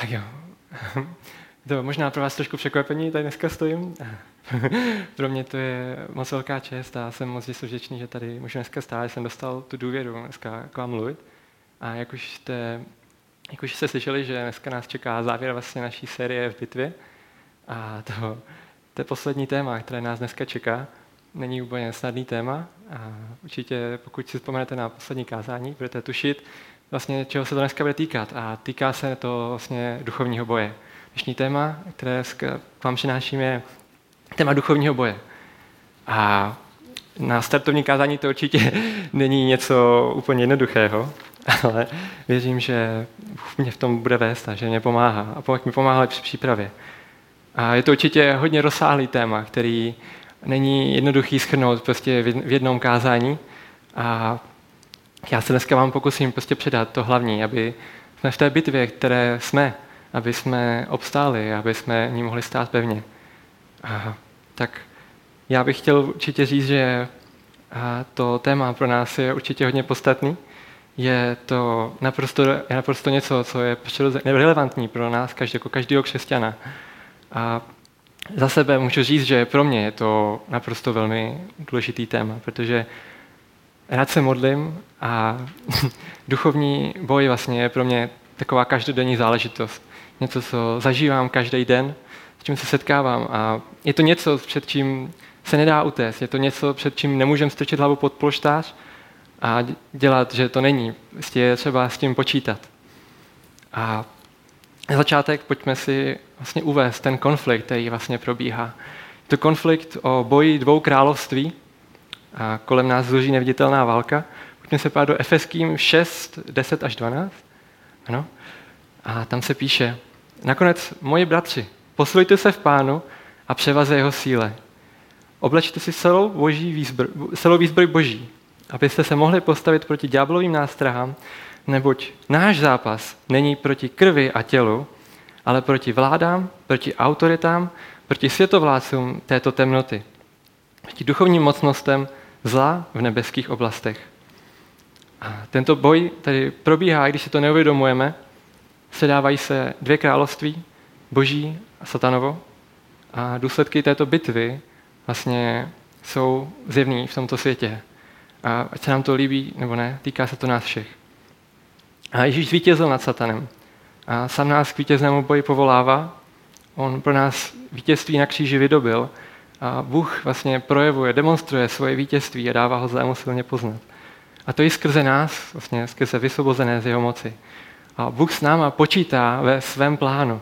Tak jo. To možná pro vás trošku překvapení, tady dneska stojím. pro mě to je moc velká čest a jsem moc vděčný, že tady můžu dneska stát, jsem dostal tu důvěru dneska k vám mluvit. A jak už jste, jak už jste slyšeli, že dneska nás čeká závěr vlastně naší série v bitvě. A to, to je poslední téma, které nás dneska čeká. Není úplně snadný téma a určitě, pokud si vzpomenete na poslední kázání, budete tušit, vlastně, čeho se to dneska bude týkat. A týká se to vlastně duchovního boje. Dnešní téma, které k vám přináším, je téma duchovního boje. A na startovní kázání to určitě není něco úplně jednoduchého, ale věřím, že mě v tom bude vést a že mě pomáhá. A pokud mi pomáhá při přípravě. A je to určitě hodně rozsáhlý téma, který není jednoduchý schrnout prostě v jednom kázání. A já se dneska vám pokusím prostě předat to hlavní, aby jsme v té bitvě, které jsme, aby jsme obstáli, aby jsme ní mohli stát pevně. A, tak já bych chtěl určitě říct, že to téma pro nás je určitě hodně podstatný. Je to naprosto, je naprosto něco, co je relevantní pro nás, každý, jako každého křesťana. A za sebe můžu říct, že pro mě je to naprosto velmi důležitý téma, protože rád se modlím a duchovní boj vlastně je pro mě taková každodenní záležitost. Něco, co zažívám každý den, s čím se setkávám a je to něco, před čím se nedá utéct. Je to něco, před čím nemůžeme strčit hlavu pod polštář a dělat, že to není. Prostě je třeba s tím počítat. A na začátek pojďme si vlastně uvést ten konflikt, který vlastně probíhá. Je to konflikt o boji dvou království a kolem nás zloží neviditelná válka. Pojďme se pát do Efeským 6, 10 až 12. Ano. A tam se píše, nakonec, moji bratři, posilujte se v pánu a převaze jeho síle. Oblečte si celou, boží výzbroj, celou výzbroj boží, abyste se mohli postavit proti ďáblovým nástrahám, neboť náš zápas není proti krvi a tělu, ale proti vládám, proti autoritám, proti světovládcům této temnoty, proti duchovním mocnostem zla v nebeských oblastech. A tento boj tady probíhá, když si to neuvědomujeme, sedávají se dvě království, boží a satanovo, a důsledky této bitvy vlastně jsou zjevný v tomto světě. A ať se nám to líbí nebo ne, týká se to nás všech. A Ježíš zvítězil nad satanem. A sám nás k vítěznému boji povolává. On pro nás vítězství na kříži vydobil. A Bůh vlastně projevuje, demonstruje svoje vítězství a dává ho zlému silně poznat. A to i skrze nás, vlastně skrze vysvobozené z jeho moci. A Bůh s náma počítá ve svém plánu.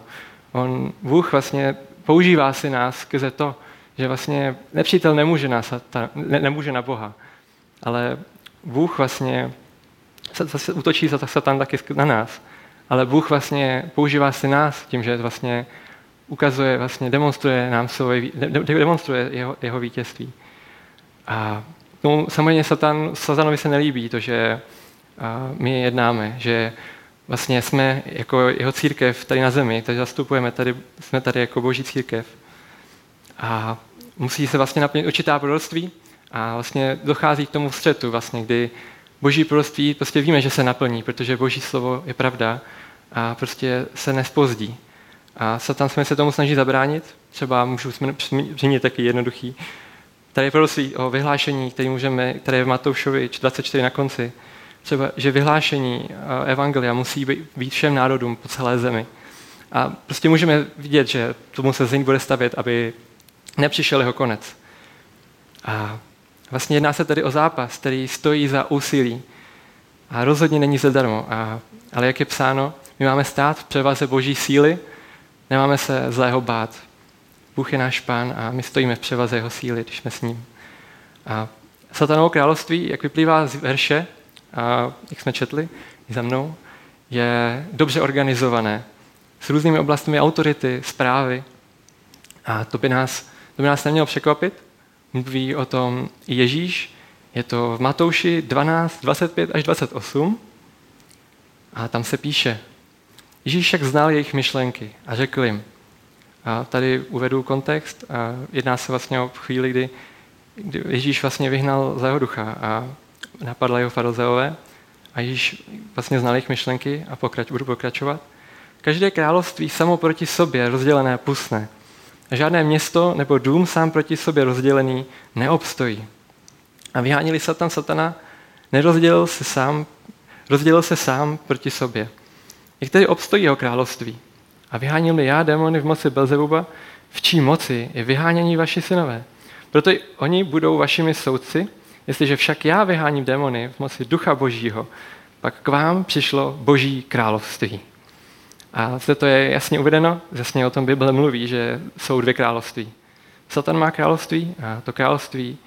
On, Bůh vlastně používá si nás skrze to, že vlastně nepřítel nemůže satan, ne, nemůže na Boha, ale Bůh vlastně zase útočí za Satan taky na nás. Ale Bůh vlastně používá si nás tím, že vlastně ukazuje, vlastně demonstruje nám svoje, demonstruje jeho, jeho vítězství. A tomu samozřejmě Satan, Satanovi se nelíbí to, že my jednáme, že vlastně jsme jako jeho církev tady na zemi, takže zastupujeme, tady, jsme tady jako boží církev. A musí se vlastně naplnit určitá proroctví a vlastně dochází k tomu střetu, vlastně, kdy boží proroctví prostě víme, že se naplní, protože boží slovo je pravda a prostě se nespozdí. A Satan se tomu snaží zabránit, třeba můžu zmínit taky jednoduchý. Tady je proroctví o vyhlášení, který můžeme, které je v Matoušovi 24 na konci, třeba, že vyhlášení eh, evangelia musí být všem národům po celé zemi. A prostě můžeme vidět, že tomu se zem bude stavět, aby nepřišel jeho konec. A vlastně jedná se tedy o zápas, který stojí za úsilí. A rozhodně není zadarmo. A, ale jak je psáno, my máme stát v převaze boží síly, nemáme se zlého bát. Bůh je náš pán a my stojíme v převaze jeho síly, když jsme s ním. A satanovo království, jak vyplývá z verše, a jak jsme četli i za mnou, je dobře organizované, s různými oblastmi autority, zprávy. A to by nás, to by nás nemělo překvapit. Mluví o tom i Ježíš, je to v Matouši 12, 25 až 28. A tam se píše, Ježíš však znal jejich myšlenky a řekl jim, a tady uvedu kontext, a jedná se vlastně o chvíli, kdy, kdy Ježíš vlastně vyhnal zlého ducha a napadla jeho farizeové a Ježíš vlastně znal jejich myšlenky a pokrač, budu pokračovat. Každé království samo proti sobě rozdělené pusne. Žádné město nebo dům sám proti sobě rozdělený neobstojí. A vyhánili Satan Satana, nerozdělil se sám, rozdělil se sám proti sobě. Jak tedy obstojí jeho království? A vyhánil mi já démony v moci Belzebuba, v čí moci je vyhánění vaši synové. Proto oni budou vašimi soudci, jestliže však já vyháním démony v moci ducha božího, pak k vám přišlo boží království. A zde to je jasně uvedeno, jasně o tom Bible mluví, že jsou dvě království. Satan má království a to království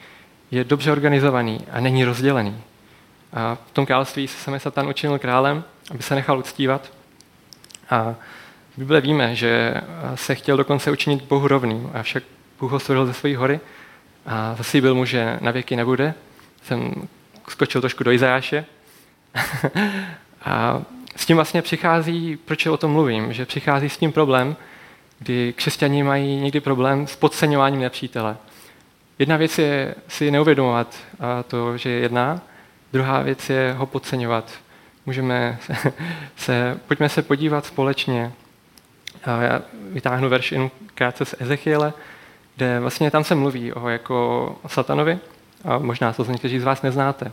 je dobře organizovaný a není rozdělený. A v tom království se sami Satan učinil králem, aby se nechal uctívat. A v Bible víme, že se chtěl dokonce učinit Bohu rovným, a však Bůh ho svedl ze své hory a zaslíbil mu, že na věky nebude. Jsem skočil trošku do Izajáše. a s tím vlastně přichází, proč o tom mluvím, že přichází s tím problém, kdy křesťaní mají někdy problém s podceňováním nepřítele. Jedna věc je si neuvědomovat to, že je jedná, druhá věc je ho podceňovat. Můžeme se, pojďme se podívat společně. Já vytáhnu verš jen krátce z Ezechiele, kde vlastně tam se mluví o jako satanovi, a možná to někteří z vás neznáte.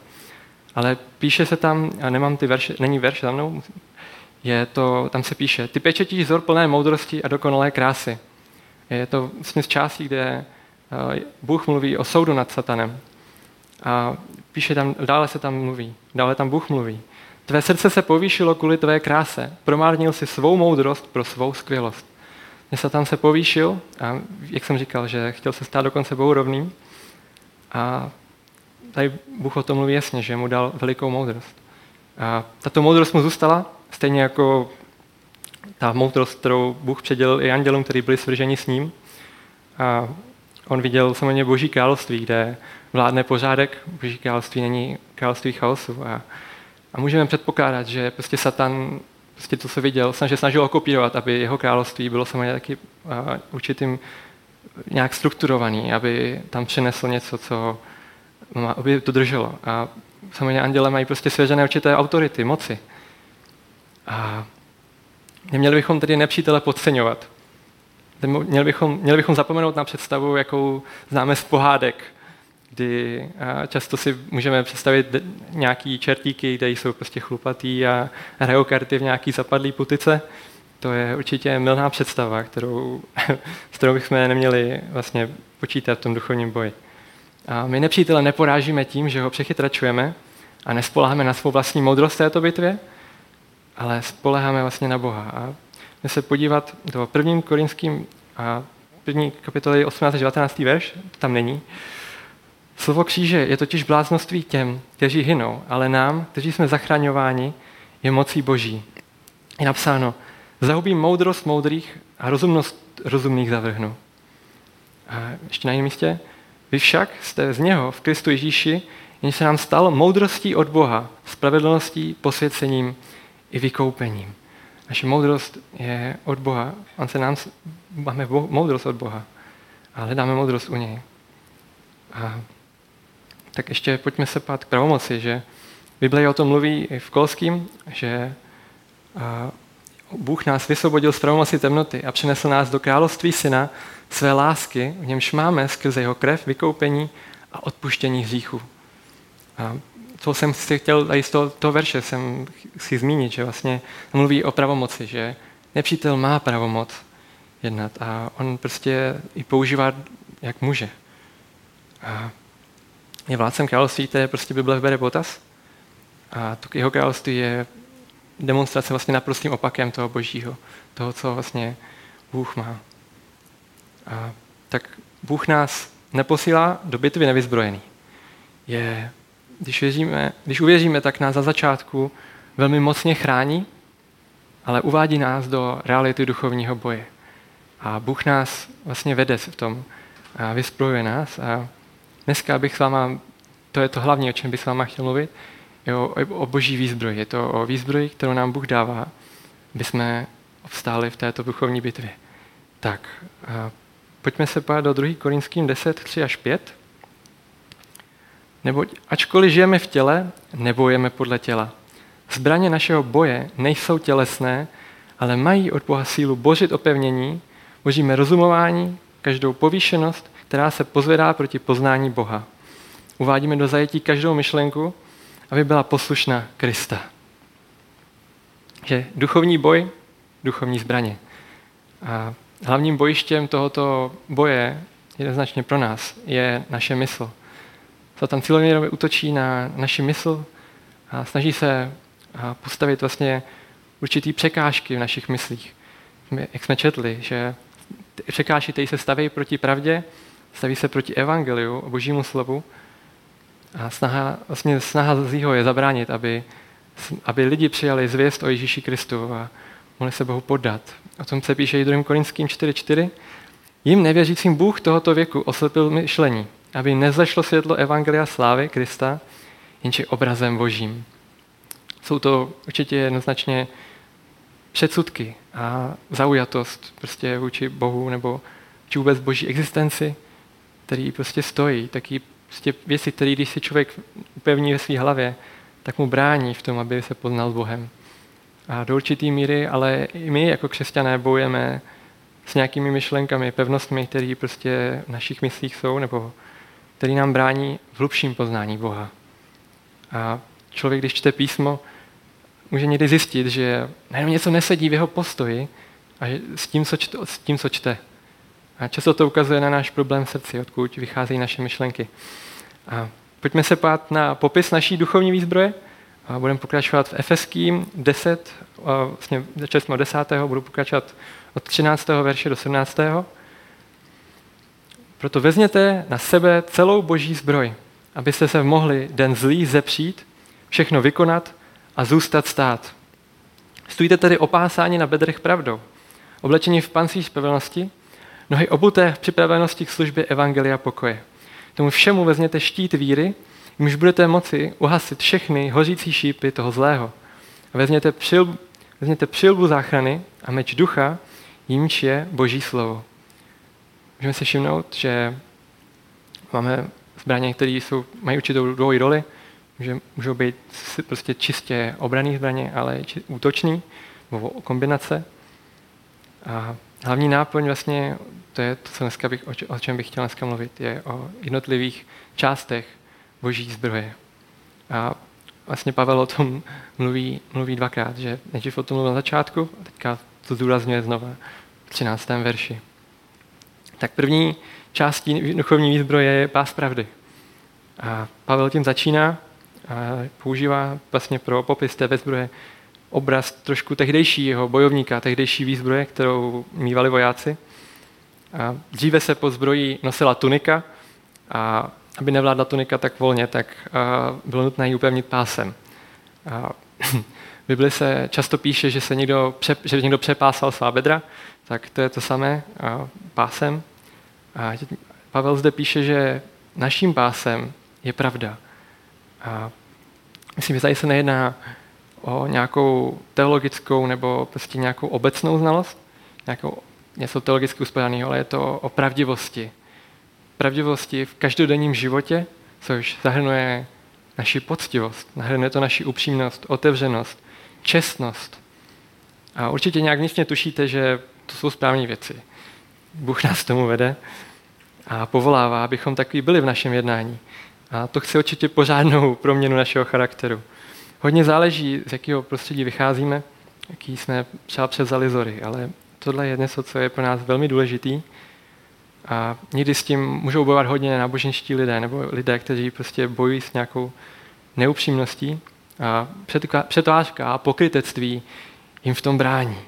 Ale píše se tam, a nemám ty verše, není verš za mnou, je to, tam se píše, ty pečetí vzor plné moudrosti a dokonalé krásy. Je to vlastně z částí, kde Bůh mluví o soudu nad satanem. A píše tam, dále se tam mluví, dále tam Bůh mluví. Tvé srdce se povýšilo kvůli tvé kráse, promárnil si svou moudrost pro svou skvělost. Mě Satan se povýšil a jak jsem říkal, že chtěl se stát dokonce Bohu rovným a tady Bůh o tom mluví jasně, že mu dal velikou moudrost. A tato moudrost mu zůstala, stejně jako ta moudrost, kterou Bůh předělil i andělům, kteří byli svrženi s ním. A on viděl samozřejmě boží království, kde vládne pořádek, boží království není království chaosu. A, a můžeme předpokládat, že prostě Satan prostě to, co viděl, snažil, snažil ho kopírovat, aby jeho království bylo samozřejmě taky určitým nějak strukturovaný, aby tam přinesl něco, co aby to drželo. A samozřejmě anděle mají prostě svěřené určité autority, moci. A neměli bychom tedy nepřítele podceňovat. Měli bychom, měli bychom zapomenout na představu, jakou známe z pohádek, kdy často si můžeme představit nějaký čertíky, kde jsou prostě chlupatý a hrajou karty v nějaký zapadlý putice. To je určitě milná představa, kterou, s kterou bychom neměli vlastně počítat v tom duchovním boji. A my nepřítele neporážíme tím, že ho přechytračujeme a nespoláháme na svou vlastní moudrost v této bitvě, ale spoleháme vlastně na Boha. A my se podívat do prvním korinským a první kapitoly 18 až 19. verš, tam není. Slovo kříže je totiž bláznoství těm, kteří hynou, ale nám, kteří jsme zachraňováni, je mocí boží. Je napsáno, zahubím moudrost moudrých a rozumnost rozumných zavrhnu. A ještě na jiném místě, vy však jste z něho v Kristu Ježíši, jenž se nám stal moudrostí od Boha, spravedlností, posvěcením i vykoupením. Naše moudrost je od Boha. On se nám, máme moudrost od Boha a hledáme moudrost u něj. A tak ještě pojďme se pát k pravomoci, že Bible o tom mluví i v Kolským, že Bůh nás vysvobodil z pravomoci temnoty a přinesl nás do království syna své lásky, v němž máme skrze jeho krev vykoupení a odpuštění hříchů. A co jsem si chtěl tady z toho, toho verše jsem si zmínit, že vlastně mluví o pravomoci, že nepřítel má pravomoc jednat a on prostě i používá, jak může. A je vládcem království, je prostě Bible bere potaz. A to jeho království je demonstrace vlastně naprostým opakem toho božího, toho, co vlastně Bůh má. A tak Bůh nás neposílá do bitvy nevyzbrojený. Je, když, věříme, když uvěříme, tak nás za začátku velmi mocně chrání, ale uvádí nás do reality duchovního boje. A Bůh nás vlastně vede v tom a vyzbrojuje nás. A dneska bych s váma, to je to hlavní, o čem bych s váma chtěl mluvit, je o, o boží výzbroj. Je to o výzbroji, kterou nám Bůh dává, aby jsme obstáli v této duchovní bitvě. Tak, pojďme se pojít do 2. Korinským 10, 3 až 5. Neboť ačkoliv žijeme v těle, nebojeme podle těla. Zbraně našeho boje nejsou tělesné, ale mají od Boha sílu božit opevnění, božíme rozumování, každou povýšenost, která se pozvedá proti poznání Boha. Uvádíme do zajetí každou myšlenku, aby byla poslušná Krista. Že duchovní boj, duchovní zbraně. A hlavním bojištěm tohoto boje jednoznačně pro nás je naše mysl. tam cílevědomě útočí na naši mysl a snaží se postavit vlastně určitý překážky v našich myslích. Jak jsme četli, že překážky, které se staví proti pravdě, staví se proti evangeliu, božímu slovu a snaha, vlastně snaha zlýho je zabránit, aby, aby lidi přijali zvěst o Ježíši Kristu a mohli se Bohu poddat. O tom se píše i 2. Korinským 4.4. Jim nevěřícím Bůh tohoto věku oslepil myšlení, aby nezešlo světlo Evangelia slávy Krista, jenže obrazem božím. Jsou to určitě jednoznačně předsudky a zaujatost prostě vůči Bohu nebo či vůbec boží existenci, který prostě stojí, taky prostě věci, které když si člověk upevní ve své hlavě, tak mu brání v tom, aby se poznal Bohem. A do určitý míry, ale i my jako křesťané bojujeme s nějakými myšlenkami, pevnostmi, které prostě v našich myslích jsou, nebo které nám brání v hlubším poznání Boha. A člověk, když čte písmo, může někdy zjistit, že najednou něco nesedí v jeho postoji a s tím, co čte, s tím, co čte. A často to ukazuje na náš problém v srdci, odkud vycházejí naše myšlenky. A pojďme se pát na popis naší duchovní výzbroje. A budeme pokračovat v Efeským 10, vlastně začali jsme od 10. budu pokračovat od 13. verše do 17. Proto vezměte na sebe celou boží zbroj, abyste se mohli den zlý zepřít, všechno vykonat a zůstat stát. Stůjte tedy opásáni na bedrech pravdou, oblečení v pancíř spravedlnosti, nohy obuté v připravenosti k službě Evangelia pokoje. Tomu všemu vezměte štít víry, jimž budete moci uhasit všechny hořící šípy toho zlého. A vezměte, přilbu, vezměte přilbu záchrany a meč ducha, jimž je Boží slovo. Můžeme si všimnout, že máme zbraně, které jsou, mají určitou dvojí roli, že můžou být prostě čistě obraný zbraně, ale i útočný, nebo kombinace. A hlavní náplň vlastně, to je to, co dneska bych, o čem bych chtěl dneska mluvit, je o jednotlivých částech boží zbroje. A vlastně Pavel o tom mluví, mluví dvakrát, že nejdřív o tom mluvil na začátku a teďka to zdůrazňuje znova v 13. verši. Tak první částí duchovní výzbroje je pás pravdy. A Pavel tím začíná používá vlastně pro popis té výzbroje obraz trošku tehdejšího bojovníka, tehdejší výzbroje, kterou mývali vojáci. A dříve se pod zbrojí nosila tunika a aby nevládla tunika tak volně, tak bylo nutné ji upevnit pásem. A v Bibli se často píše, že se někdo, že někdo přepásal svá bedra, tak to je to samé a pásem. A Pavel zde píše, že naším pásem je pravda. A myslím, že tady se nejedná o nějakou teologickou nebo prostě nějakou obecnou znalost, nějakou něco teologicky uspořádaného, ale je to o pravdivosti. Pravdivosti v každodenním životě, což zahrnuje naši poctivost, zahrnuje to naši upřímnost, otevřenost, čestnost. A určitě nějak vnitřně tušíte, že to jsou správné věci. Bůh nás tomu vede a povolává, abychom takový byli v našem jednání. A to chce určitě pořádnou proměnu našeho charakteru. Hodně záleží, z jakého prostředí vycházíme, jaký jsme třeba převzali zory, ale tohle je něco, co je pro nás velmi důležitý. A někdy s tím můžou bojovat hodně náboženští lidé, nebo lidé, kteří prostě bojují s nějakou neupřímností. A přetvářka a pokrytectví jim v tom brání.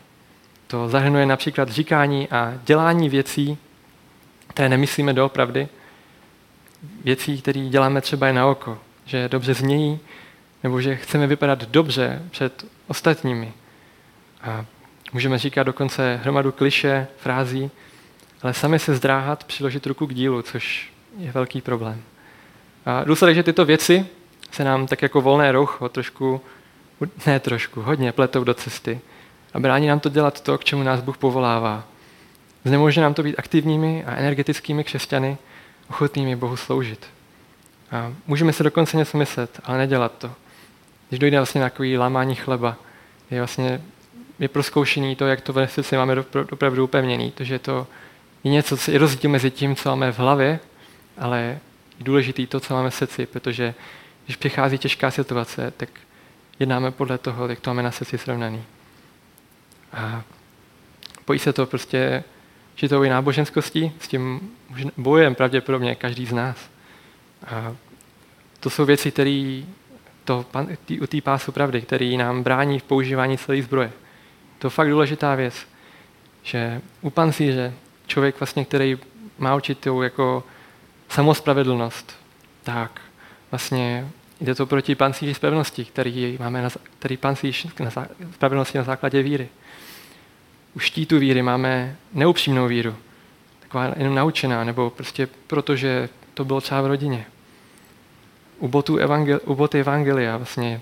To zahrnuje například říkání a dělání věcí, které nemyslíme doopravdy, věcí, které děláme třeba i na oko, že dobře znějí, nebo že chceme vypadat dobře před ostatními. A můžeme říkat dokonce hromadu kliše, frází, ale sami se zdráhat přiložit ruku k dílu, což je velký problém. A důsledek, že tyto věci se nám tak jako volné roucho trošku, ne trošku, hodně pletou do cesty a brání nám to dělat to, k čemu nás Bůh povolává. Znemožňuje nám to být aktivními a energetickými křesťany, ochotnými Bohu sloužit. A můžeme se dokonce něco myslet, ale nedělat to. Když dojde vlastně na takový lámání chleba, je vlastně je pro zkoušení to, jak to ve srdci máme opravdu upevněný. To, že to je něco, co je rozdíl mezi tím, co máme v hlavě, ale je důležitý to, co máme v srdci, protože když přichází těžká situace, tak jednáme podle toho, jak to máme na srdci srovnaný. A pojí se to prostě žitou i náboženskostí, s tím bojem pravděpodobně každý z nás. A to jsou věci, které to, u té pásu pravdy, který nám brání v používání celé zbroje. To je fakt důležitá věc, že u pancíře člověk, vlastně, který má určitou jako samospravedlnost, tak vlastně jde to proti pancíři spravedlnosti, který máme na, který pancíř na spravedlnosti na základě víry. U štítu víry máme neupřímnou víru, taková jenom naučená, nebo prostě protože to bylo třeba v rodině. U botu, evangel, u boty evangelia vlastně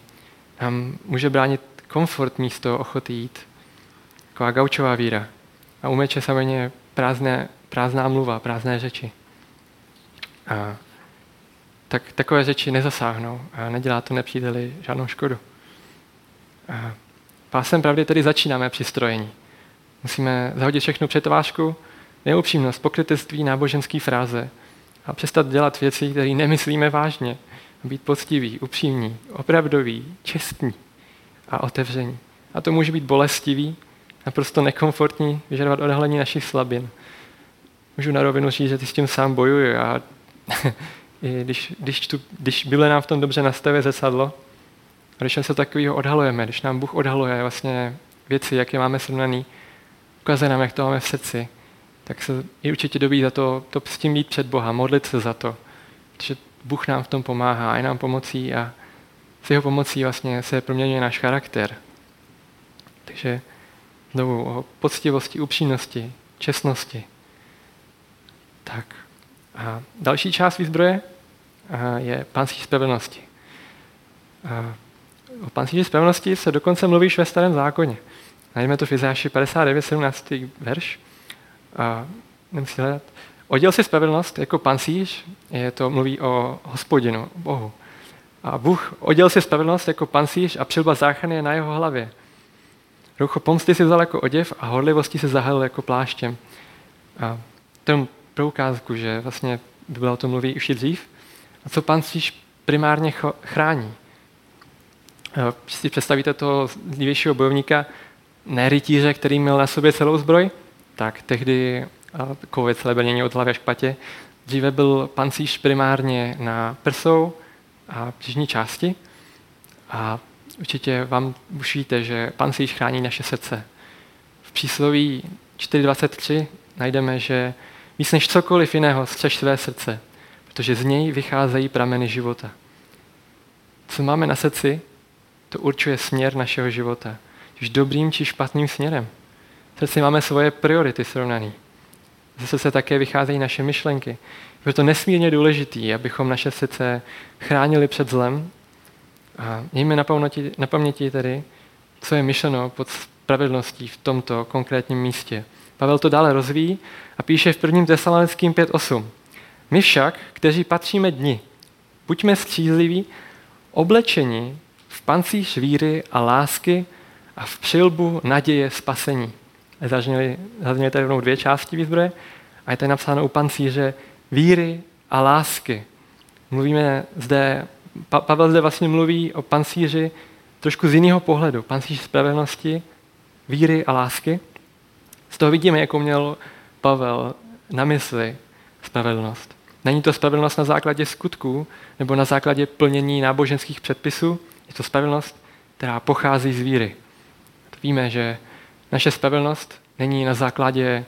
nám může bránit komfort místo ochoty jít. Taková gaučová víra. A u meče samozřejmě prázdné, prázdná mluva, prázdné řeči. A tak takové řeči nezasáhnou a nedělá to nepříteli žádnou škodu. A pásem pravdy tedy začínáme při strojení. Musíme zahodit všechnu přetvářku, neupřímnost, pokrytectví, náboženský fráze a přestat dělat věci, které nemyslíme vážně. Být poctivý, upřímný, opravdový, čestný a otevření. A to může být bolestivý, naprosto nekomfortní, vyžadovat odhalení našich slabin. Můžu na rovinu říct, že ty s tím sám bojuji a i když, když, tu, když Bible nám v tom dobře nastavuje zrcadlo, a když se takového odhalujeme, když nám Bůh odhaluje vlastně věci, jaké máme srovnaný, ukazuje nám, jak to máme v srdci, tak se je určitě dobí za to, to s tím být před Boha, modlit se za to. Protože Bůh nám v tom pomáhá, je nám pomocí a s jeho pomocí vlastně se proměňuje náš charakter. Takže znovu o poctivosti, upřímnosti, čestnosti. Tak. A další část výzbroje je pánský spravedlnosti. A o pánský spravedlnosti se dokonce mluví ve starém zákoně. Najdeme to v Izáši 59, 17. verš. A nemusí hledat. Oděl si spravedlnost jako pancíř, je to mluví o hospodinu, Bohu. A Bůh oděl si spravedlnost jako pancíř a přilba záchrany je na jeho hlavě. Roucho pomsty si vzal jako oděv a horlivosti se zahalil jako pláštěm. A ten pro ukázku, že vlastně Bible o tom mluví už i dřív. A co pancíř primárně chrání? Když si představíte toho dřívějšího bojovníka, ne rytíře, který měl na sobě celou zbroj, tak tehdy kovec lebenění od hlavy až k patě. Dříve byl pancíř primárně na prsou a břižní části. A určitě vám už víte, že pancíř chrání naše srdce. V přísloví 4.23 najdeme, že víc než cokoliv jiného střež své srdce, protože z něj vycházejí prameny života. Co máme na srdci, to určuje směr našeho života. Čiž dobrým či špatným směrem. V srdci máme svoje priority srovnaný. Zase se také vycházejí naše myšlenky. Je to nesmírně důležité, abychom naše srdce chránili před zlem a mějme na paměti, na paměti tedy, co je myšleno pod spravedlností v tomto konkrétním místě. Pavel to dále rozvíjí a píše v 1. Tesalonickým 5.8. My však, kteří patříme dni, buďme střízliví, oblečeni v pancíř víry a lásky a v přilbu naděje spasení. Zazněly, zazněly tady rovnou dvě části výzbroje a je tady napsáno u pancíře víry a lásky. Mluvíme zde, pa, Pavel zde vlastně mluví o pancíři trošku z jiného pohledu. Pancíř spravedlnosti, víry a lásky. Z toho vidíme, jakou měl Pavel na mysli spravedlnost. Není to spravedlnost na základě skutků nebo na základě plnění náboženských předpisů, je to spravedlnost, která pochází z víry. Víme, že naše spravedlnost není na základě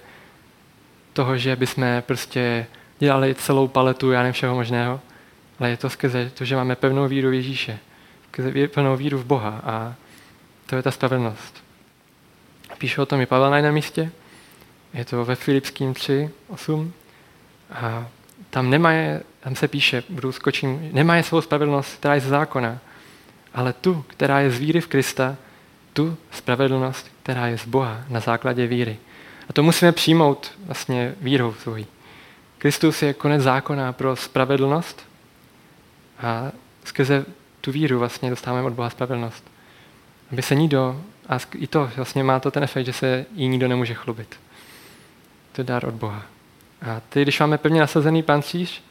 toho, že bychom prostě dělali celou paletu, já nevím, všeho možného, ale je to skrze to, že máme pevnou víru v Ježíše, skrze pevnou víru v Boha a to je ta spravedlnost. Píše o tom i Pavel na místě, je to ve Filipským 3, 8 a tam nemá, tam se píše, budu skočím, nemá je svou spravedlnost, která je z zákona, ale tu, která je z víry v Krista, tu spravedlnost, která je z Boha na základě víry. A to musíme přijmout vlastně vírou svojí. Kristus je konec zákona pro spravedlnost a skrze tu víru vlastně dostáváme od Boha spravedlnost. Aby se nikdo a i to vlastně má to ten efekt, že se jí nikdo nemůže chlubit. To je dar od Boha. A teď, když máme pevně nasazený pancíř,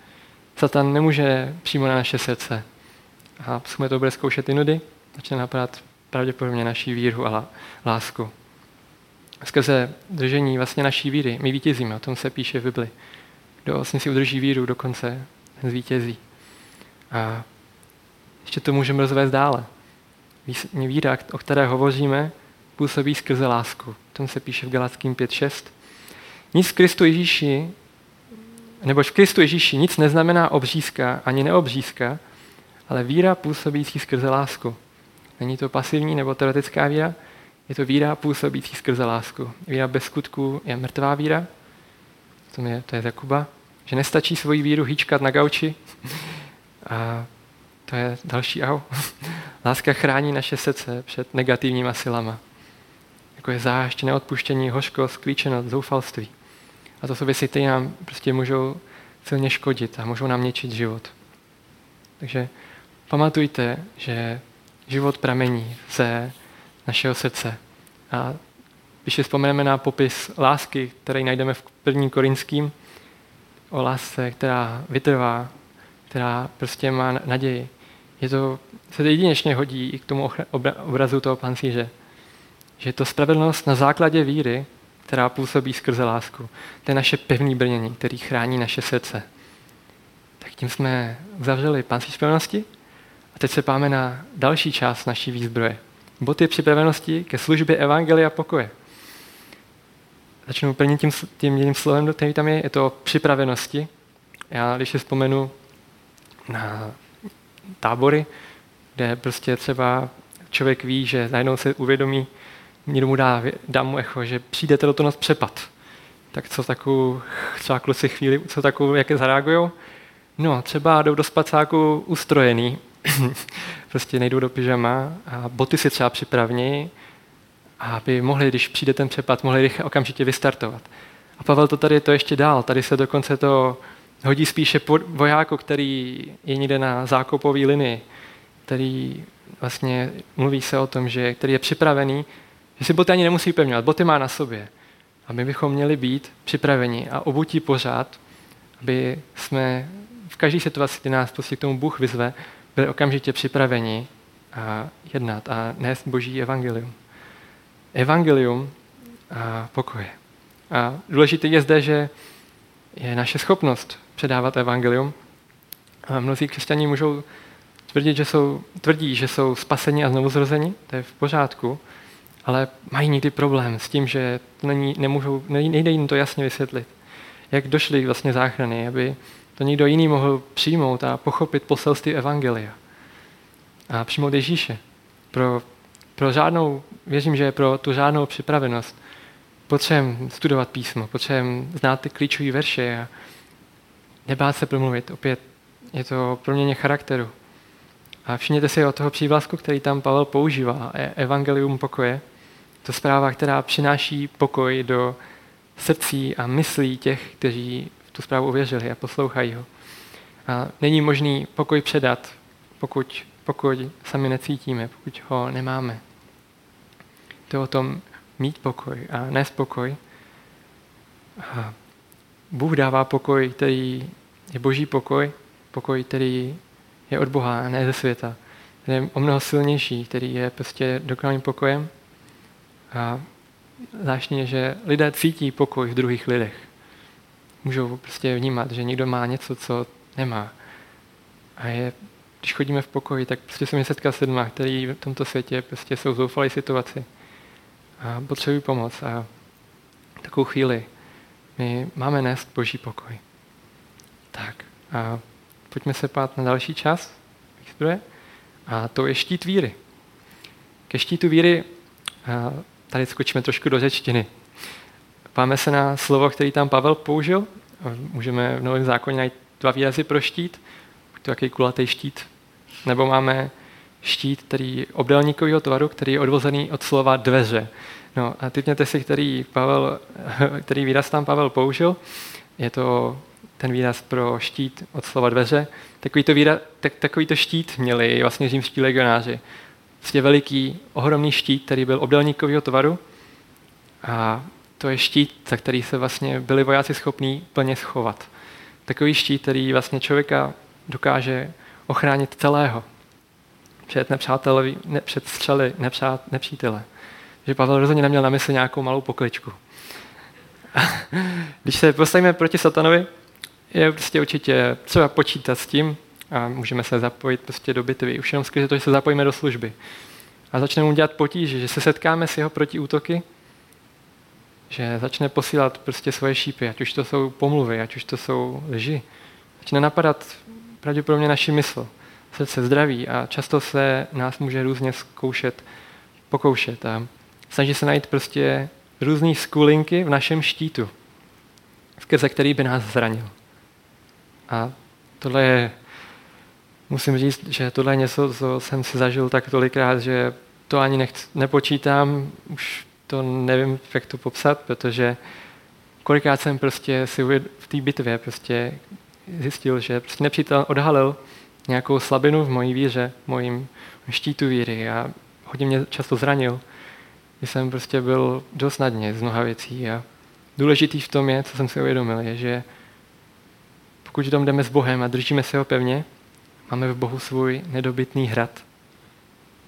Satan nemůže přímo na naše srdce. A jsme to bude zkoušet i nudy, začne napadat pravděpodobně naší víru a lásku. Skrze držení vlastně naší víry my vítězíme, o tom se píše v Bibli. Kdo vlastně si udrží víru do konce, ten zvítězí. A ještě to můžeme rozvést dále. Víra, o které hovoříme, působí skrze lásku. O tom se píše v Galackým 5.6. Nic v Kristu Ježíši, nebo v Kristu Ježíši nic neznamená obřízka ani neobřízka, ale víra působící skrze lásku. Není to pasivní nebo teoretická víra, je to víra působící skrze lásku. Víra bez skutku je mrtvá víra, to je, to je Jakuba, že nestačí svoji víru hýčkat na gauči. A to je další au. Láska chrání naše srdce před negativníma silama. Jako je zášť, neodpuštění, hořkost, klíčenost, zoufalství. A to jsou věci, které nám prostě můžou silně škodit a můžou nám něčit život. Takže pamatujte, že život pramení ze našeho srdce. A když si vzpomeneme na popis lásky, který najdeme v prvním korinským, o lásce, která vytrvá, která prostě má naději. Je to, se to jedinečně hodí i k tomu obrazu toho pancíře. Že je to spravedlnost na základě víry, která působí skrze lásku. To je naše pevné brnění, který chrání naše srdce. Tak tím jsme zavřeli pancíř spravedlnosti teď se páme na další část naší výzbroje. Boty připravenosti ke službě Evangelia pokoje. Začnu prvním tím, tím jedním slovem, který tam je, je to připravenosti. Já, když si vzpomenu na tábory, kde prostě třeba člověk ví, že najednou se uvědomí, někdo mu dá, dá mu echo, že přijdete do toho přepad. Tak co takovou, třeba kluci chvíli, co takovou, jak zareagují? No, třeba jdou do spacáku ustrojený, prostě nejdou do pyžama a boty si třeba připravní, aby mohli, když přijde ten přepad, mohli rychle okamžitě vystartovat. A Pavel to tady je to ještě dál. Tady se dokonce to hodí spíše vojáku, který je někde na zákopové linii, který vlastně mluví se o tom, že který je připravený, že si boty ani nemusí pevňovat, boty má na sobě. A my bychom měli být připraveni a obutí pořád, aby jsme v každé situaci, kdy nás prostě k tomu Bůh vyzve, byli okamžitě připraveni a jednat a nést Boží evangelium. Evangelium a pokoje. A důležité je zde, že je naše schopnost předávat evangelium. A mnozí křesťaní můžou tvrdit, že jsou, tvrdí, že jsou spaseni a znovu zrozeni, to je v pořádku, ale mají někdy problém s tím, že není, nemůžou, nejde jim to jasně vysvětlit. Jak došli vlastně záchrany, aby to někdo jiný mohl přijmout a pochopit poselství Evangelia. A přijmout Ježíše. Pro, pro žádnou, věřím, že pro tu žádnou připravenost potřebujeme studovat písmo, potřebujeme znát ty klíčové verše a nebát se promluvit. Opět je to proměně charakteru. A všimněte si o toho přívlasku, který tam Pavel používá, e- evangelium pokoje. To zpráva, která přináší pokoj do srdcí a myslí těch, kteří tu zprávu uvěřili a poslouchají ho. A není možný pokoj předat, pokud pokoj sami necítíme, pokud ho nemáme. To je o tom mít pokoj a nespokoj. A Bůh dává pokoj, který je boží pokoj, pokoj, který je od Boha a ne ze světa. Ten je o mnoho silnější, který je prostě dokonalým pokojem. A zvláštně, že lidé cítí pokoj v druhých lidech. Můžou prostě vnímat, že někdo má něco, co nemá. A je, když chodíme v pokoji, tak prostě se mi setká s lidmi, který v tomto světě prostě jsou v zoufalé situaci a potřebují pomoc. A takovou chvíli my máme nést boží pokoj. Tak a pojďme se pát na další čas. A to je štít víry. Ke štítu víry a tady skočíme trošku do řečtiny. Páme se na slovo, který tam Pavel použil. Můžeme v Novém zákoně najít dva výrazy pro štít. To jaký kulatý štít. Nebo máme štít, který obdelníkového tvaru, který je odvozený od slova dveře. No a typněte si, který, Pavel, který výraz tam Pavel použil. Je to ten výraz pro štít od slova dveře. Takový to, výraz, tak, takový to štít měli vlastně římští legionáři. prostě veliký, ohromný štít, který byl obdelníkového tvaru. A to je štít, za který se vlastně byli vojáci schopní plně schovat. Takový štít, který vlastně člověka dokáže ochránit celého před nepřáteli, ne, před střely nepřát, nepřítele. Že Pavel rozhodně neměl na mysli nějakou malou pokličku. Když se postavíme proti satanovi, je prostě určitě třeba počítat s tím, a můžeme se zapojit prostě do bitvy. Už jenom skrze to, že se zapojíme do služby. A začneme mu dělat potíže, že se setkáme s jeho protiútoky, že začne posílat prostě svoje šípy, ať už to jsou pomluvy, ať už to jsou lži. Začne napadat pravděpodobně naši mysl, srdce zdraví a často se nás může různě zkoušet, pokoušet a snaží se najít prostě různé skulinky v našem štítu, skrze který by nás zranil. A tohle je, musím říct, že tohle je něco, co jsem si zažil tak tolikrát, že to ani nechci, nepočítám, už to nevím, jak to popsat, protože kolikrát jsem prostě si v té bitvě prostě zjistil, že prostě nepřítel odhalil nějakou slabinu v mojí víře, mojím štítu víry a hodně mě často zranil, když jsem prostě byl dost na dně z mnoha věcí a důležitý v tom je, co jsem si uvědomil, je, že pokud tam jdeme s Bohem a držíme se ho pevně, máme v Bohu svůj nedobytný hrad,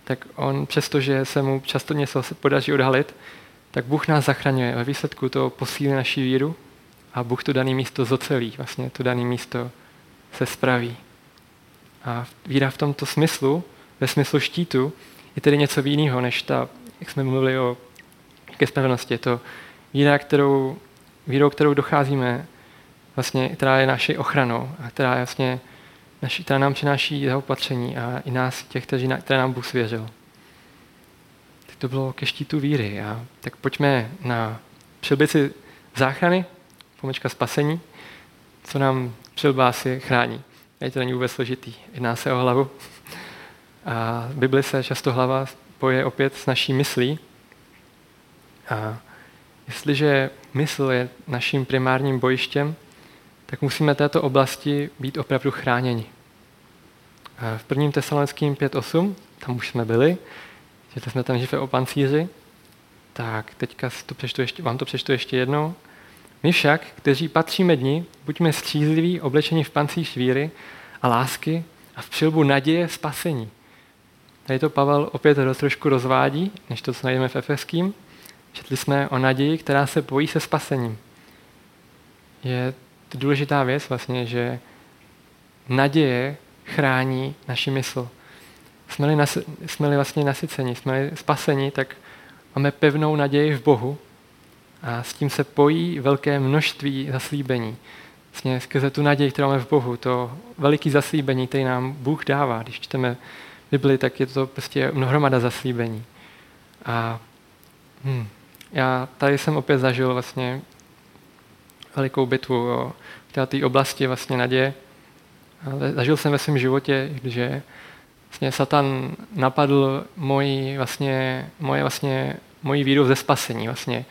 tak on, přestože se mu často něco podaří odhalit, tak Bůh nás zachraňuje. Ve výsledku to posílí naši víru a Bůh to dané místo zocelí, vlastně to dané místo se spraví. A víra v tomto smyslu, ve smyslu štítu, je tedy něco jiného, než ta, jak jsme mluvili o ke spravedlnosti. Je to víra, kterou, vírou, kterou docházíme, vlastně, která je naší ochranou a která, je vlastně, naši, která nám přináší jeho opatření a i nás, těch, kteří, které nám Bůh svěřil. Tak to bylo ke štítu víry. A tak pojďme na přilbici záchrany, pomečka spasení, co nám přilba asi chrání. Je to není vůbec složitý. Jedná se o hlavu. A v Bibli se často hlava spoje opět s naší myslí. A jestliže mysl je naším primárním bojištěm, tak musíme této oblasti být opravdu chráněni. A v 1. tesalonickým 5.8, tam už jsme byli, že jsme tam živé o pancíři, tak teďka to přečtu ještě, vám to přečtu ještě jednou. My však, kteří patříme dni, buďme střízliví, oblečeni v pancíř víry a lásky a v přilbu naděje spasení. Tady to Pavel opět trošku rozvádí, než to, co najdeme v Efeským. Četli jsme o naději, která se pojí se spasením. Je to důležitá věc vlastně, že naděje chrání naši mysl. Jsme-li, jsme-li vlastně nasyceni, jsme-li spaseni, tak máme pevnou naději v Bohu, a s tím se pojí velké množství zaslíbení. Vlastně skrze tu naději, kterou máme v Bohu, to veliké zaslíbení, které nám Bůh dává. Když čteme Bibli, tak je to prostě mnohromada zaslíbení. A hm, já tady jsem opět zažil vlastně velikou bitvu o této oblasti vlastně naděje. Zažil jsem ve svém životě, že vlastně Satan napadl moji, vlastně, moje vlastně, moji víru ze spasení. Vlastně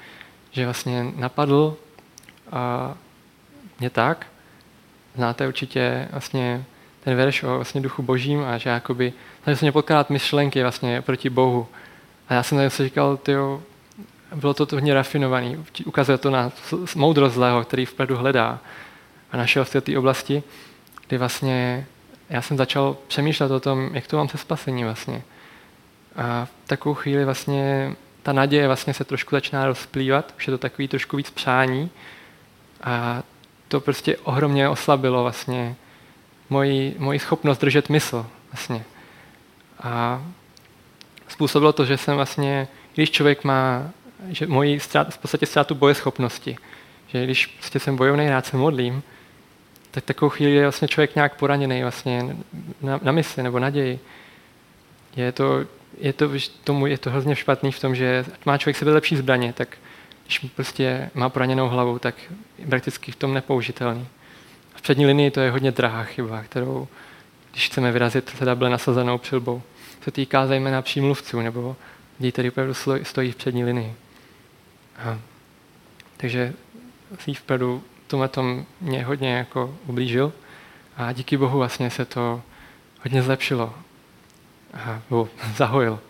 že vlastně napadl a mě tak. Znáte určitě vlastně ten verš o vlastně duchu božím a že jakoby snažil se mě podkládat myšlenky vlastně proti Bohu. A já jsem tady si říkal, tyjo, bylo to hodně rafinovaný. Ukazuje to na moudrost zlého, který vpředu hledá. A našel v té oblasti, kdy vlastně já jsem začal přemýšlet o tom, jak to mám se spasení vlastně. A v takovou chvíli vlastně ta naděje vlastně se trošku začíná rozplývat, už je to takový trošku víc přání a to prostě ohromně oslabilo vlastně moji, moji schopnost držet mysl vlastně. A způsobilo to, že jsem vlastně, když člověk má, že moji ztrát, v podstatě ztrátu bojeschopnosti, že když prostě jsem bojovný, rád se modlím, tak takovou chvíli je vlastně člověk nějak poraněný vlastně na, na mysli nebo naději. Je to je to, tomu je to hrozně špatný v tom, že má člověk sebe lepší zbraně, tak když prostě má poraněnou hlavu, tak je prakticky v tom nepoužitelný. A v přední linii to je hodně drahá chyba, kterou, když chceme vyrazit teda byla nasazenou přilbou, se týká zejména přímluvců nebo lidí, kteří opravdu stojí v přední linii. A, takže vpředu tomhle tom mě hodně jako ublížil a díky Bohu vlastně se to hodně zlepšilo nebo zahojil.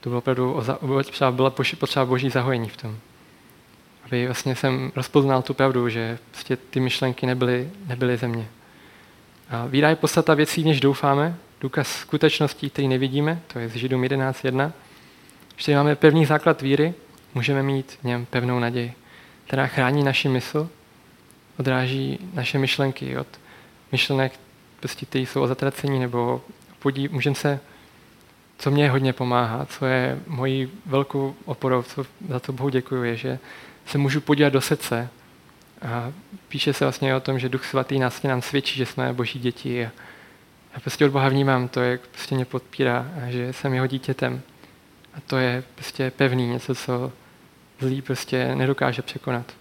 to bylo opravdu potřeba, byla potřeba boží zahojení v tom. Aby vlastně jsem rozpoznal tu pravdu, že prostě ty myšlenky nebyly, nebyly ze mě. A víra je podstata věcí, než doufáme, důkaz skutečností, který nevidíme, to je z Židům 11.1. Když tady máme pevný základ víry, můžeme mít v něm pevnou naději, která chrání naši mysl, odráží naše myšlenky od myšlenek, prostě, které jsou o zatracení, nebo podí, můžeme se, co mě hodně pomáhá, co je mojí velkou oporou, co, za to Bohu děkuji, je, že se můžu podívat do srdce a píše se vlastně o tom, že Duch Svatý nás nám svědčí, že jsme boží děti a já prostě od Boha vnímám to, jak prostě mě podpírá a že jsem jeho dítětem. A to je prostě pevný, něco, co zlý prostě nedokáže překonat.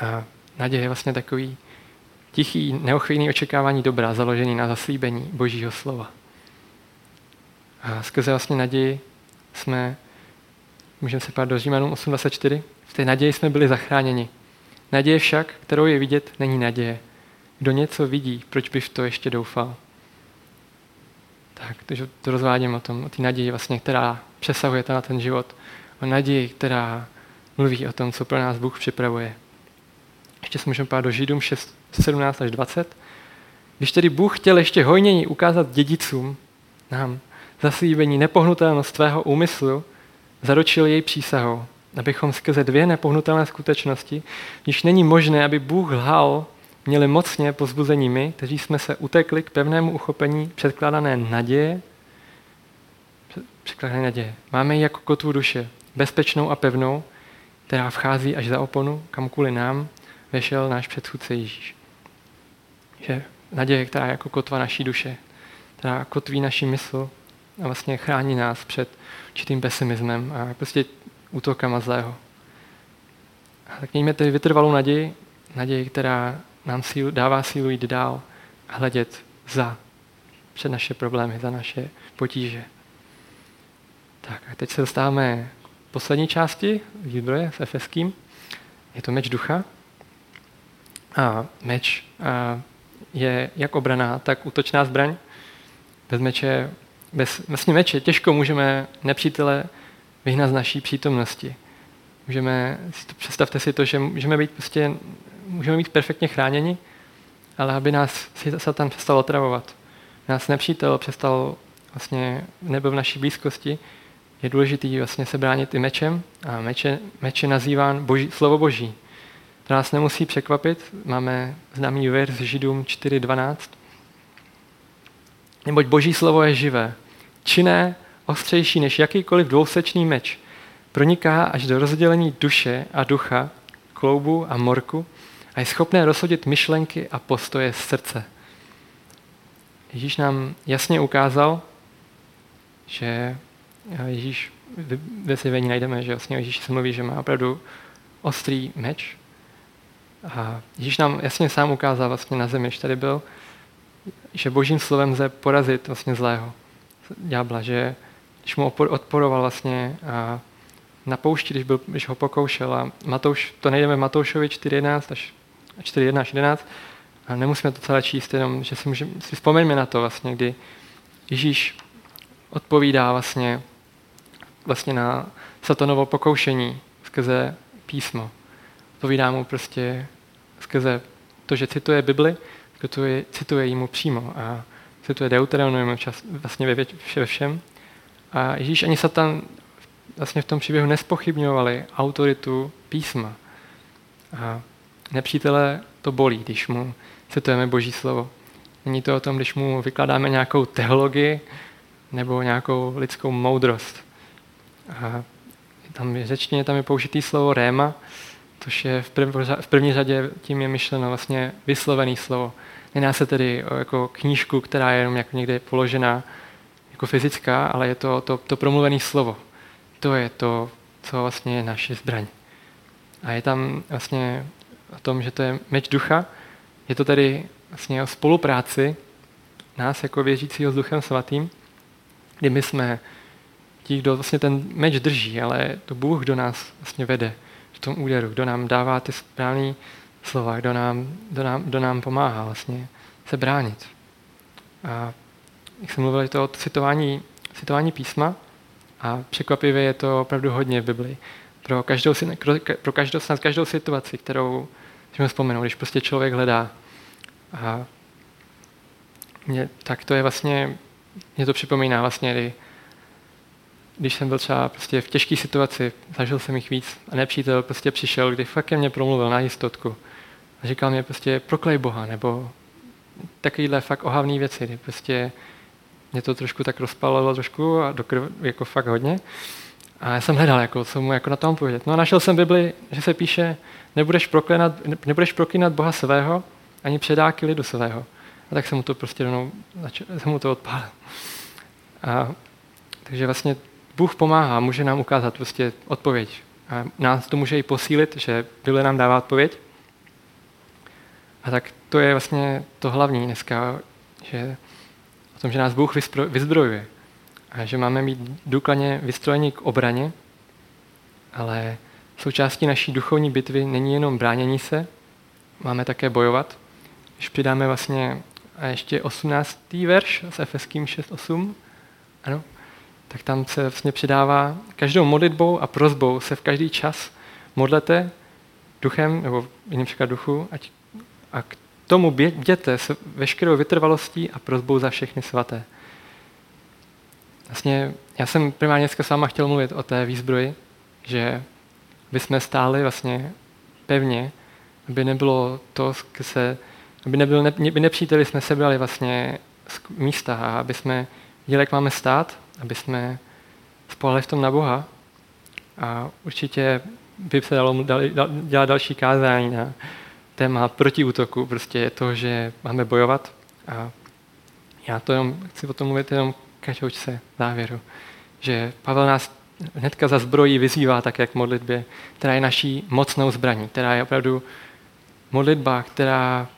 A naděje je vlastně takový tichý, neochvějný očekávání dobra, založený na zaslíbení Božího slova. A skrze vlastně naději jsme, můžeme se pát do Římanům 8.24, v té naději jsme byli zachráněni. Naděje však, kterou je vidět, není naděje. Kdo něco vidí, proč by v to ještě doufal? Tak, takže to rozvádím o tom, o té naději, vlastně, která přesahuje na ten život. O naději, která mluví o tom, co pro nás Bůh připravuje. Ještě se můžeme pát do Židům 6, 17 až 20. Když tedy Bůh chtěl ještě hojněji ukázat dědicům nám zaslíbení nepohnutelnost tvého úmyslu, zaručil jej přísahou, abychom skrze dvě nepohnutelné skutečnosti, když není možné, aby Bůh lhal, měli mocně pozbuzení my, kteří jsme se utekli k pevnému uchopení předkládané naděje, předkládané naděje. Máme ji jako kotvu duše, bezpečnou a pevnou, která vchází až za oponu, kam kvůli nám vešel náš předchůdce Ježíš. Že naděje, která je jako kotva naší duše, která kotví naší mysl a vlastně chrání nás před určitým pesimismem a prostě útokama zlého. Tak mějme tedy vytrvalou naději, naději, která nám sílu, dává sílu jít dál a hledět za před naše problémy, za naše potíže. Tak a teď se dostáváme poslední části výzbroje s efeským. Je to meč ducha. A meč a je jak obraná, tak útočná zbraň. Bez meče, bez vlastně meče těžko můžeme nepřítele vyhnat z naší přítomnosti. Můžeme, představte si to, že můžeme být prostě, můžeme být perfektně chráněni, ale aby nás Satan přestal otravovat, nás nepřítel přestal vlastně nebyl v naší blízkosti, je důležité vlastně se bránit i mečem a meče, meče nazýván boží, slovo boží. To nás nemusí překvapit, máme známý verz Židům 4.12. Neboť boží slovo je živé, činné, ostřejší než jakýkoliv dvousečný meč. Proniká až do rozdělení duše a ducha, kloubu a morku a je schopné rozhodit myšlenky a postoje z srdce. Ježíš nám jasně ukázal, že Ježíš ve zjevení najdeme, že vlastně Ježíš se mluví, že má opravdu ostrý meč. A Ježíš nám jasně sám ukázal vlastně na zemi, když tady byl, že božím slovem lze porazit vlastně zlého ďábla, že když mu odporoval vlastně a na poušti, když, byl, když ho pokoušel a Matouš, to nejdeme v Matoušovi 4.11 až 4.1 až 11 a nemusíme to celé číst, jenom, že si, můžeme, si vzpomeňme na to vlastně, kdy Ježíš odpovídá vlastně, vlastně na satanovo pokoušení skrze písmo. Odpovídá mu prostě skrze to, že cituje Bibli, cituje, cituje jí mu přímo a cituje Deuteronomium vlastně ve, ve všem a Ježíš ani Satan vlastně v tom příběhu nespochybňovali autoritu písma. A nepřítele to bolí, když mu citujeme Boží slovo. Není to o tom, když mu vykládáme nějakou teologii nebo nějakou lidskou moudrost. A tam je řečtině tam je použitý slovo réma, což je v, prv, v první řadě tím je myšleno vlastně vyslovený slovo. Nená se tedy o jako knížku, která je jenom jako někde položená jako fyzická, ale je to, to, to promluvené slovo. To je to, co vlastně je naše zbraň. A je tam vlastně o tom, že to je meč ducha, je to tedy vlastně o spolupráci nás jako věřícího s Duchem Svatým, kdy my jsme ti, kdo vlastně ten meč drží, ale to Bůh, kdo nás vlastně vede v tom úderu, kdo nám dává ty správné slova, kdo nám, kdo nám, kdo nám pomáhá vlastně se bránit. A jak jsem mluvil, je to citování, citování písma A překvapivě je to opravdu hodně v Biblii. Pro každou, pro každou, snad každou situaci, kterou můžeme vzpomenout, když prostě člověk hledá. A mě, tak to je vlastně, mě to připomíná vlastně, kdy, když jsem byl třeba prostě v těžké situaci, zažil jsem jich víc a nepřítel prostě přišel, kdy fakt ke mně promluvil na jistotku a říkal mě prostě proklej Boha, nebo takovýhle fakt ohavné věci, kdy prostě mě to trošku tak rozpalilo trošku a do krv, jako fakt hodně. A já jsem hledal, jako, co mu jako na tom povědět. No a našel jsem Bibli, že se píše, nebudeš proklinat, nebudeš proklinat Boha svého, ani předáky lidu svého. A tak jsem mu to prostě rovnou, jsem mu to odpálil. A, takže vlastně Bůh pomáhá, může nám ukázat prostě odpověď. A nás to může i posílit, že Bible nám dává odpověď. A tak to je vlastně to hlavní dneska, že o tom, že nás Bůh vyzbrojuje. A že máme mít důkladně vystrojení k obraně, ale součástí naší duchovní bitvy není jenom bránění se, máme také bojovat. Když přidáme vlastně a ještě 18. verš s Efeským 6.8, ano, tak tam se vlastně přidává každou modlitbou a prozbou se v každý čas modlete duchem, nebo jiným příklad duchu, ať, a k tomu běděte s veškerou vytrvalostí a prozbou za všechny svaté. Vlastně já jsem primárně dneska s váma chtěl mluvit o té výzbroji, že by jsme stáli vlastně pevně, aby nebylo to, se, aby, nebyl, ne, by nepříteli jsme sebrali vlastně z místa a aby jsme viděli, jak máme stát, aby jsme spolehli v tom na Boha. A určitě by se dalo dělat další kázání na téma protiútoku, prostě to, že máme bojovat. A já to jenom, chci o tom mluvit jenom každoučce závěru, že Pavel nás hnedka za zbrojí vyzývá tak, jak modlitbě, která je naší mocnou zbraní, která je opravdu modlitba, která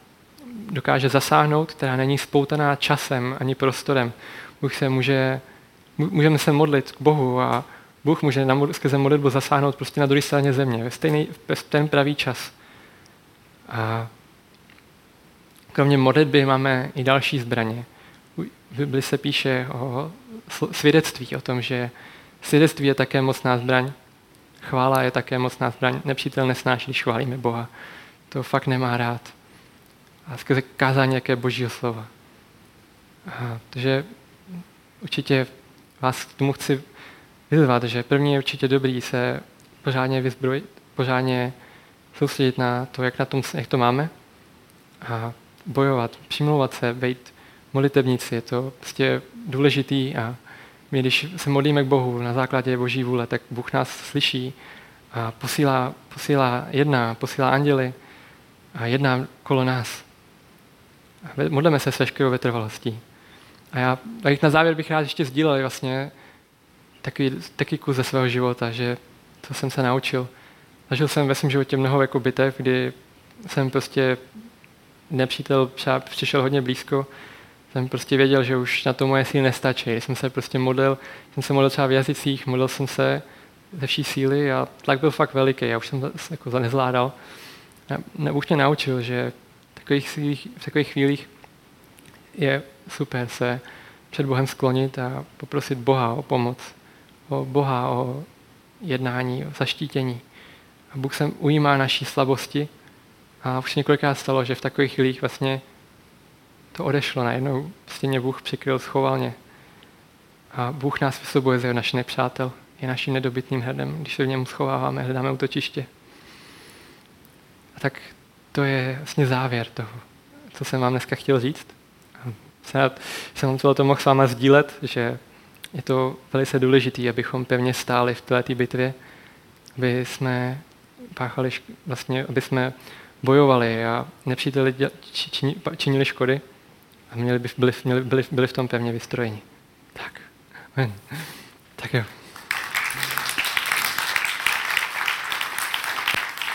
dokáže zasáhnout, která není spoutaná časem ani prostorem. Bůh se může, můžeme se modlit k Bohu a Bůh může na, skrze modlitbu zasáhnout prostě na druhé straně země, ve, stejný, ve ten pravý čas. A kromě modlitby máme i další zbraně. V Bibli se píše o svědectví, o tom, že svědectví je také mocná zbraň, chvála je také mocná zbraň, nepřítel nesnáší, když chválíme Boha. To fakt nemá rád. A skrze kázání jaké božího slova. A, takže určitě vás k tomu chci vyzvat, že první je určitě dobrý se pořádně vyzbrojit, pořádně soustředit na to, jak, na tom, jak to máme a bojovat, přimlouvat se, být molitevníci, je to prostě důležitý a my, když se modlíme k Bohu na základě Boží vůle, tak Bůh nás slyší a posílá, posílá jedná, posílá anděly a jedná kolo nás. Modleme se s veškerou vytrvalostí. A já tak na závěr bych rád ještě sdílel vlastně takový, takový kus ze svého života, že to jsem se naučil. Zažil jsem ve svém životě mnoho jako bitev, kdy jsem prostě nepřítel přišel hodně blízko, jsem prostě věděl, že už na to moje síly nestačí. Jsem se prostě modlil, jsem se modlil třeba v jazycích, modlil jsem se ze vší síly a tlak byl fakt veliký, já už jsem to jako nezvládal. A Bůh mě naučil, že v takových, v takových chvílích je super se před Bohem sklonit a poprosit Boha o pomoc, o Boha o jednání, o zaštítění. A Bůh se ujímá naší slabosti a už několikrát stalo, že v takových chvílích vlastně to odešlo. Najednou prostě mě Bůh přikryl, schoval mě. A Bůh nás vysobuje za naše nepřátel. Je naším nedobytným hrdem, když se v něm schováváme, hledáme útočiště. A tak to je vlastně závěr toho, co jsem vám dneska chtěl říct. Rád, jsem to mohl s váma sdílet, že je to velice důležité, abychom pevně stáli v této bitvě, aby jsme páchali, vlastně, aby jsme bojovali a nepříteli činili škody a měli by, byli, měli, byli, byli v tom pevně vystrojeni. Tak. Tak jo.